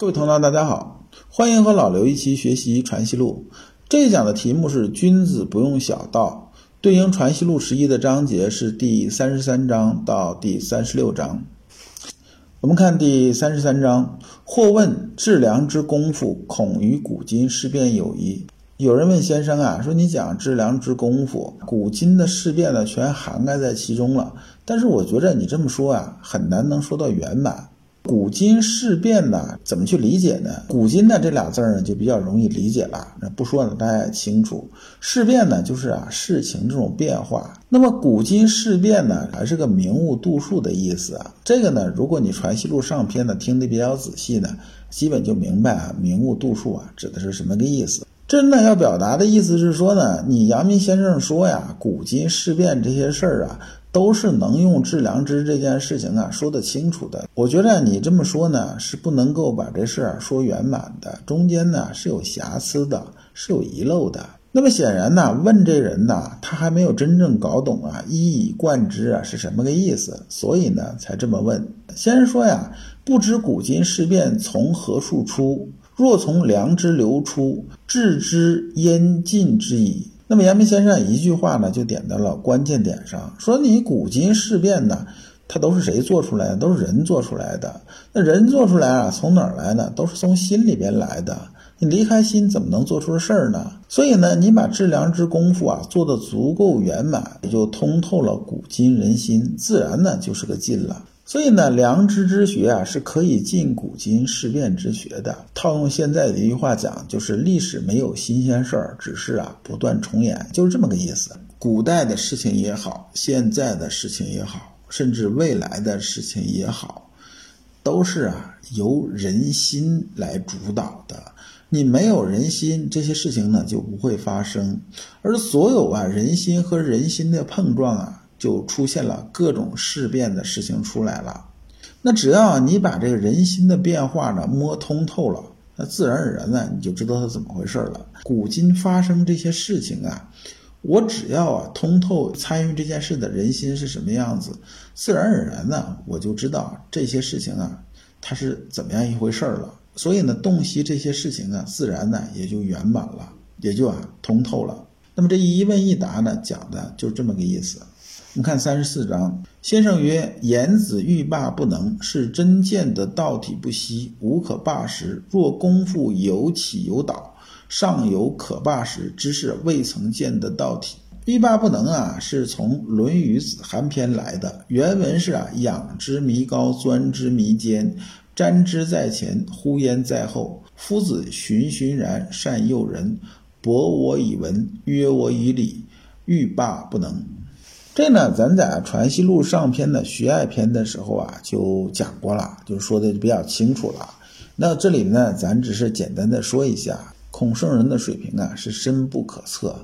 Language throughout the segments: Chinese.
各位同道，大家好，欢迎和老刘一起学习《传习录》。这一讲的题目是“君子不用小道”，对应《传习录》十一的章节是第三十三章到第三十六章。我们看第三十三章，或问致良之功夫，恐于古今事变有疑。有人问先生啊，说你讲致良之功夫，古今的事变呢，全涵盖在其中了。但是我觉着你这么说啊，很难能说到圆满。古今事变呢，怎么去理解呢？古今呢这俩字儿呢就比较容易理解了，那不说呢大家也清楚。事变呢就是啊事情这种变化。那么古今事变呢还是个名物度数的意思啊。这个呢如果你传习录上篇呢听得比较仔细呢，基本就明白啊名物度数啊指的是什么个意思。真的要表达的意思是说呢，你阳明先生说呀，古今事变这些事儿啊。都是能用致良知这件事情啊说得清楚的。我觉得你这么说呢，是不能够把这事儿说圆满的，中间呢是有瑕疵的，是有遗漏的。那么显然呢，问这人呢，他还没有真正搞懂啊，一以贯之啊是什么个意思，所以呢才这么问。先生说呀，不知古今事变从何处出，若从良知流出，治之焉尽之矣。那么阳明先生一句话呢，就点到了关键点上，说你古今事变呢，它都是谁做出来的？都是人做出来的。那人做出来啊，从哪儿来呢？都是从心里边来的。你离开心，怎么能做出事儿呢？所以呢，你把致良知功夫啊做得足够圆满，也就通透了古今人心，自然呢就是个尽了。所以呢，良知之学啊是可以尽古今事变之学的。套用现在的一句话讲，就是历史没有新鲜事儿，只是啊不断重演，就是这么个意思。古代的事情也好，现在的事情也好，甚至未来的事情也好，都是啊由人心来主导的。你没有人心，这些事情呢就不会发生。而所有啊人心和人心的碰撞啊。就出现了各种事变的事情出来了，那只要你把这个人心的变化呢摸通透了，那自然而然呢你就知道它怎么回事了。古今发生这些事情啊，我只要啊通透参与这件事的人心是什么样子，自然而然呢我就知道这些事情啊它是怎么样一回事了。所以呢洞悉这些事情啊，自然呢也就圆满了，也就啊通透了。那么这一问一答呢讲的就这么个意思。我们看三十四章，先生曰：“言子欲罢不能，是真见的道体不息，无可罢时。若功夫有起有倒，尚有可罢时之是，未曾见的道体。欲罢不能啊，是从《论语子罕篇》来的。原文是啊：仰之弥高，钻之弥坚，瞻之在前，呼焉在后。夫子循循然，善诱人，博我以文，约我以礼，欲罢不能。”这呢，咱在《传习录》上篇的学爱篇的时候啊，就讲过了，就说的比较清楚了。那这里呢，咱只是简单的说一下，孔圣人的水平啊是深不可测。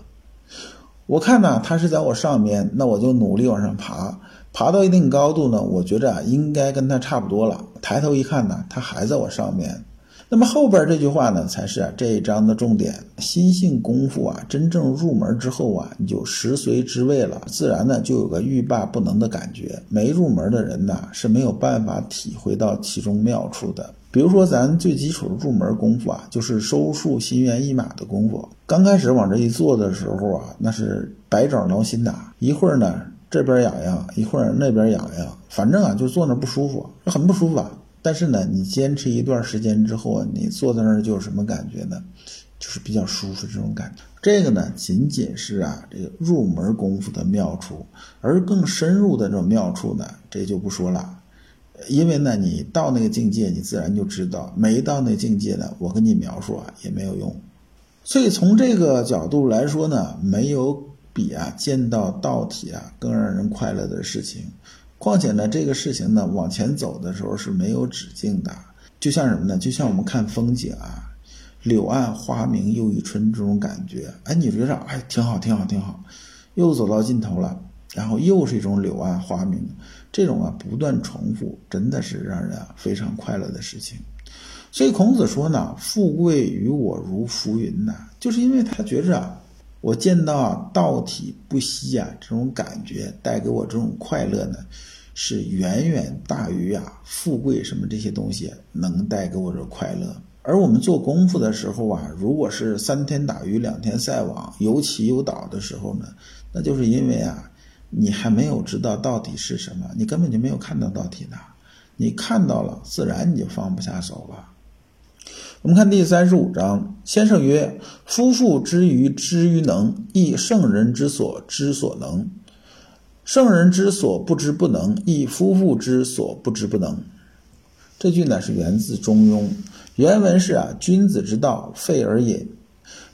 我看呢，他是在我上面，那我就努力往上爬，爬到一定高度呢，我觉着啊应该跟他差不多了。抬头一看呢，他还在我上面。那么后边这句话呢，才是啊这一章的重点。心性功夫啊，真正入门之后啊，你就食髓知味了，自然呢就有个欲罢不能的感觉。没入门的人呢，是没有办法体会到其中妙处的。比如说咱最基础的入门功夫啊，就是收束心猿意马的功夫。刚开始往这一坐的时候啊，那是百爪挠心呐，一会儿呢这边痒痒，一会儿那边痒痒，反正啊就坐那不舒服，很不舒服啊。但是呢，你坚持一段时间之后啊，你坐在那儿就有什么感觉呢？就是比较舒服这种感觉。这个呢，仅仅是啊这个入门功夫的妙处，而更深入的这种妙处呢，这就不说了。因为呢，你到那个境界，你自然就知道；没到那境界呢，我跟你描述啊也没有用。所以从这个角度来说呢，没有比啊见到道体啊更让人快乐的事情。况且呢，这个事情呢，往前走的时候是没有止境的，就像什么呢？就像我们看风景啊，柳暗花明又一村这种感觉。哎，你觉着哎，挺好，挺好，挺好，又走到尽头了，然后又是一种柳暗花明，这种啊不断重复，真的是让人啊非常快乐的事情。所以孔子说呢，富贵于我如浮云呐，就是因为他觉着啊。我见到啊道体不息啊，这种感觉带给我这种快乐呢，是远远大于啊富贵什么这些东西能带给我的快乐。而我们做功夫的时候啊，如果是三天打鱼两天晒网，有起有倒的时候呢，那就是因为啊，你还没有知道到底是什么，你根本就没有看到到底呢。你看到了，自然你就放不下手了。我们看第三十五章，先生曰：“夫妇之于知于能，亦圣人之所知所能；圣人之所不知不能，亦夫妇之所不知不能。”这句呢是源自《中庸》，原文是啊：“君子之道，废而隐。”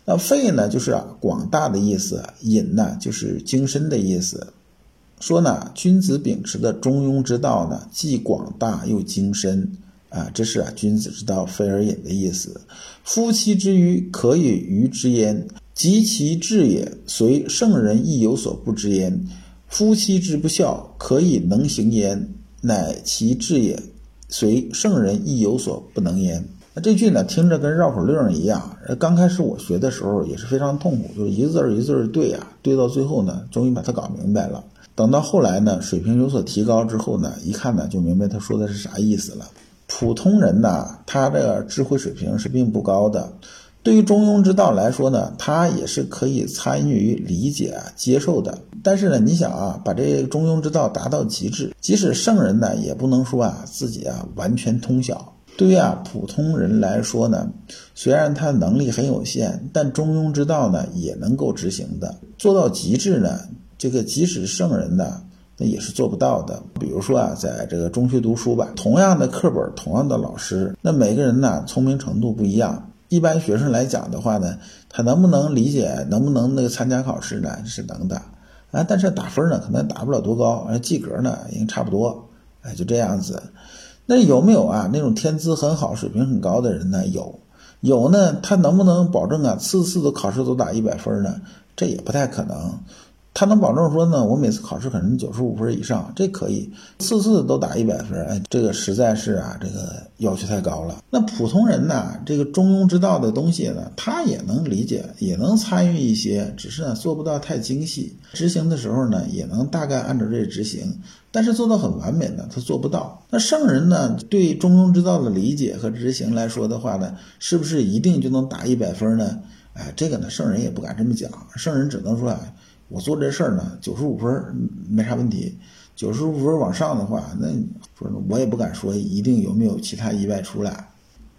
那“废”呢就是啊广大的意思，“隐”呢就是精深的意思。说呢，君子秉持的中庸之道呢，既广大又精深。啊，这是啊，君子之道，非而隐的意思。夫妻之愚，可以愚之焉；及其智也，随圣人亦有所不知焉。夫妻之不孝，可以能行焉，乃其智也，随圣人亦有所不能焉。那这句呢，听着跟绕口令一样。刚开始我学的时候也是非常痛苦，就是一个字儿一字儿对啊，对到最后呢，终于把它搞明白了。等到后来呢，水平有所提高之后呢，一看呢，就明白他说的是啥意思了。普通人呢，他这个智慧水平是并不高的。对于中庸之道来说呢，他也是可以参与理解、接受的。但是呢，你想啊，把这中庸之道达到极致，即使圣人呢，也不能说啊自己啊完全通晓。对于啊普通人来说呢，虽然他能力很有限，但中庸之道呢也能够执行的，做到极致呢，这个即使圣人呢。那也是做不到的。比如说啊，在这个中学读书吧，同样的课本，同样的老师，那每个人呢，聪明程度不一样。一般学生来讲的话呢，他能不能理解，能不能那个参加考试呢？是能的啊。但是打分呢，可能打不了多高，而及格呢，应该差不多。哎，就这样子。那有没有啊？那种天资很好、水平很高的人呢？有，有呢。他能不能保证啊，次次的考试都打一百分呢？这也不太可能。他能保证说呢，我每次考试可能九十五分以上，这可以，次次都打一百分，哎，这个实在是啊，这个要求太高了。那普通人呢，这个中庸之道的东西呢，他也能理解，也能参与一些，只是呢做不到太精细。执行的时候呢，也能大概按照这执行，但是做到很完美呢，他做不到。那圣人呢，对中庸之道的理解和执行来说的话呢，是不是一定就能打一百分呢？哎，这个呢，圣人也不敢这么讲，圣人只能说啊。我做这事儿呢，九十五分没啥问题，九十五分往上的话，那说我也不敢说一定有没有其他意外出来。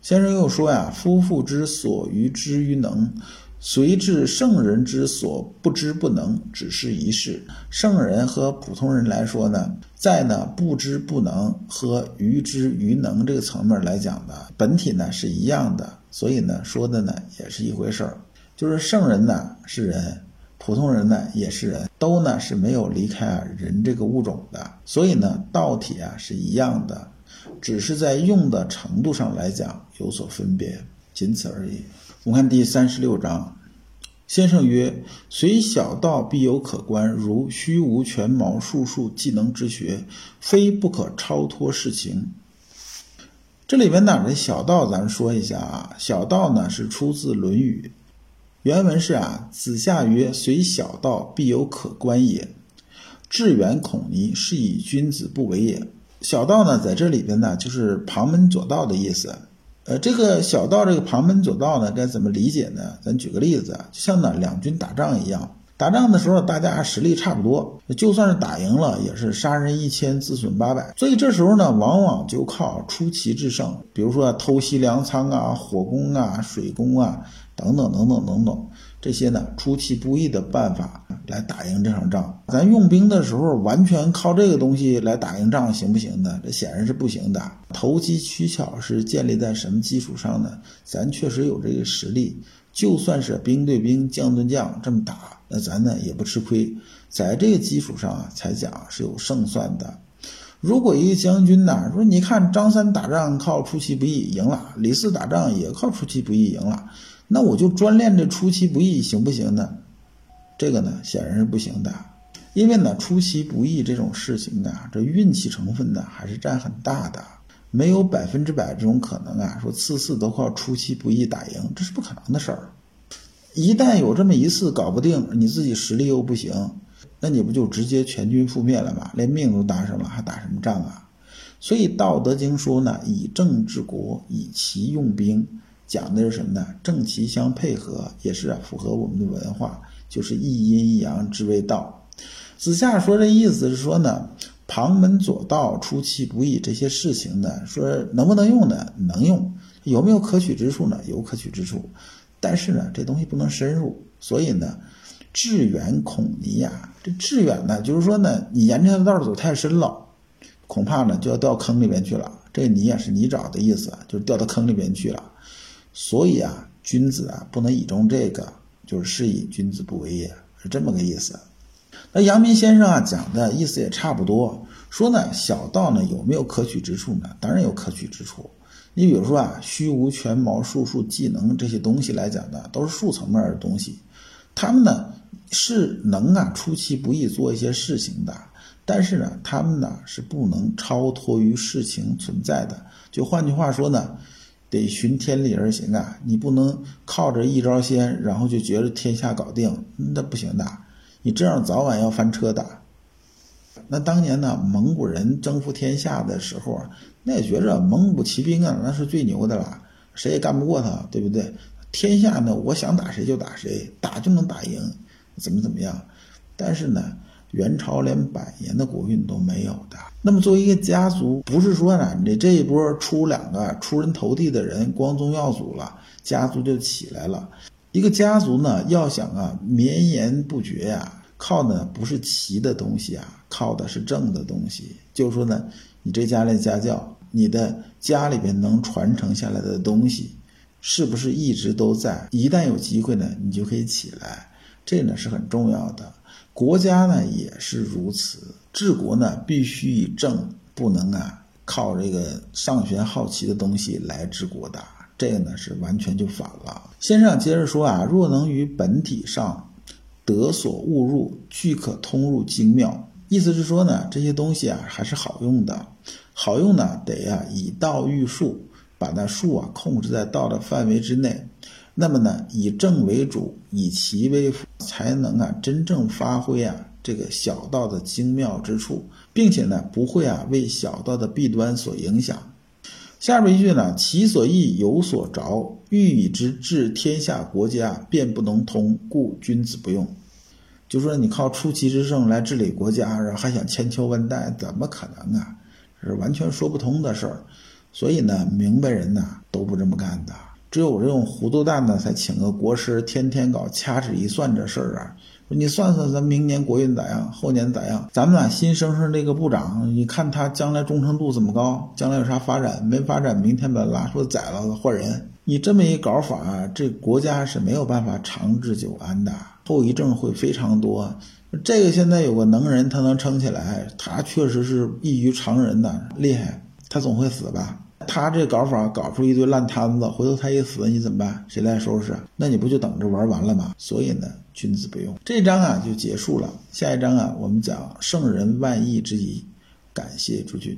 先生又说呀：“夫妇之所于之于能，随至圣人之所不知不能，只是一事。圣人和普通人来说呢，在呢不知不能和于之于能这个层面来讲呢，本体呢是一样的，所以呢说的呢也是一回事儿。就是圣人呢是人。”普通人呢也是人，都呢是没有离开啊人这个物种的，所以呢道体啊是一样的，只是在用的程度上来讲有所分别，仅此而已。我们看第三十六章，先生曰：“虽小道必有可观，如虚无全毛术数技能之学，非不可超脱世情。”这里面哪的小道，咱们说一下啊，小道呢是出自《论语》。原文是啊，子夏曰：“虽小道，必有可观也。志远孔尼，是以君子不为也。”小道呢，在这里边呢，就是旁门左道的意思。呃，这个小道，这个旁门左道呢，该怎么理解呢？咱举个例子，就像呢两军打仗一样，打仗的时候大家实力差不多，就算是打赢了，也是杀人一千，自损八百。所以这时候呢，往往就靠出奇制胜，比如说偷袭粮仓啊、火攻啊、水攻啊。等等等等等等，这些呢出其不意的办法来打赢这场仗。咱用兵的时候完全靠这个东西来打赢仗行不行呢？这显然是不行的。投机取巧是建立在什么基础上呢？咱确实有这个实力，就算是兵对兵、将对将这么打，那咱呢也不吃亏。在这个基础上啊，才讲是有胜算的。如果一个将军呢说，你看张三打仗靠出其不意赢了，李四打仗也靠出其不意赢了。那我就专练这出其不意行不行呢？这个呢显然是不行的，因为呢出其不意这种事情呢，这运气成分呢还是占很大的，没有百分之百这种可能啊。说次次都靠出其不意打赢，这是不可能的事儿。一旦有这么一次搞不定，你自己实力又不行，那你不就直接全军覆灭了吗？连命都搭上了，还打什么仗啊？所以《道德经》说呢，以政治国，以奇用兵，讲的是什么呢？正奇相配合，也是符合我们的文化，就是一阴一阳之谓道。子夏说这意思是说呢，旁门左道、出其不意这些事情呢，说能不能用呢？能用，有没有可取之处呢？有可取之处，但是呢，这东西不能深入，所以呢。致远恐泥呀，这致远呢，就是说呢，你沿着道走太深了，恐怕呢就要掉坑里边去了。这泥啊是泥沼的意思，就是掉到坑里边去了。所以啊，君子啊不能倚重这个，就是是以君子不为也，是这么个意思。那阳明先生啊讲的意思也差不多，说呢小道呢有没有可取之处呢？当然有可取之处。你比如说啊，虚无权谋术数技能这些东西来讲呢，都是术层面的东西，他们呢。是能啊出其不意做一些事情的，但是呢，他们呢是不能超脱于事情存在的。就换句话说呢，得循天理而行啊！你不能靠着一招鲜，然后就觉得天下搞定，那不行的。你这样早晚要翻车的。那当年呢，蒙古人征服天下的时候，那也觉着蒙古骑兵啊，那是最牛的了，谁也干不过他，对不对？天下呢，我想打谁就打谁，打就能打赢。怎么怎么样？但是呢，元朝连百年的国运都没有的。那么作为一个家族，不是说呢，你这一波出两个出人头地的人，光宗耀祖了，家族就起来了。一个家族呢，要想啊绵延不绝呀，靠的不是奇的东西啊，靠的是正的东西。就是说呢，你这家的家教，你的家里边能传承下来的东西，是不是一直都在？一旦有机会呢，你就可以起来。这呢是很重要的，国家呢也是如此，治国呢必须以正，不能啊靠这个上玄好奇的东西来治国的，这个呢是完全就反了。先生接着说啊，若能于本体上得所误入，俱可通入精妙。意思是说呢，这些东西啊还是好用的，好用呢得呀以道御术，把那术啊控制在道的范围之内。那么呢，以正为主，以奇为辅，才能啊真正发挥啊这个小道的精妙之处，并且呢不会啊为小道的弊端所影响。下边一句呢，其所益有所着，欲以之治天下国家，便不能通，故君子不用。就说你靠出奇制胜来治理国家，然后还想千秋万代，怎么可能啊？是完全说不通的事儿。所以呢，明白人呢都不这么干的。只有这种糊涂蛋呢，才请个国师，天天搞掐指一算这事儿啊！你算算，咱明年国运咋样？后年咋样？咱们俩新升上这个部长，你看他将来忠诚度怎么高？将来有啥发展？没发展，明天把他拉出来宰了换人。你这么一搞法，这国家是没有办法长治久安的，后遗症会非常多。这个现在有个能人，他能撑起来，他确实是异于常人的厉害，他总会死吧？他这搞法搞出一堆烂摊子，回头他一死，你怎么办？谁来收拾？那你不就等着玩完了吗？所以呢，君子不用。这章啊就结束了，下一章啊我们讲圣人万亿之宜，感谢诸君。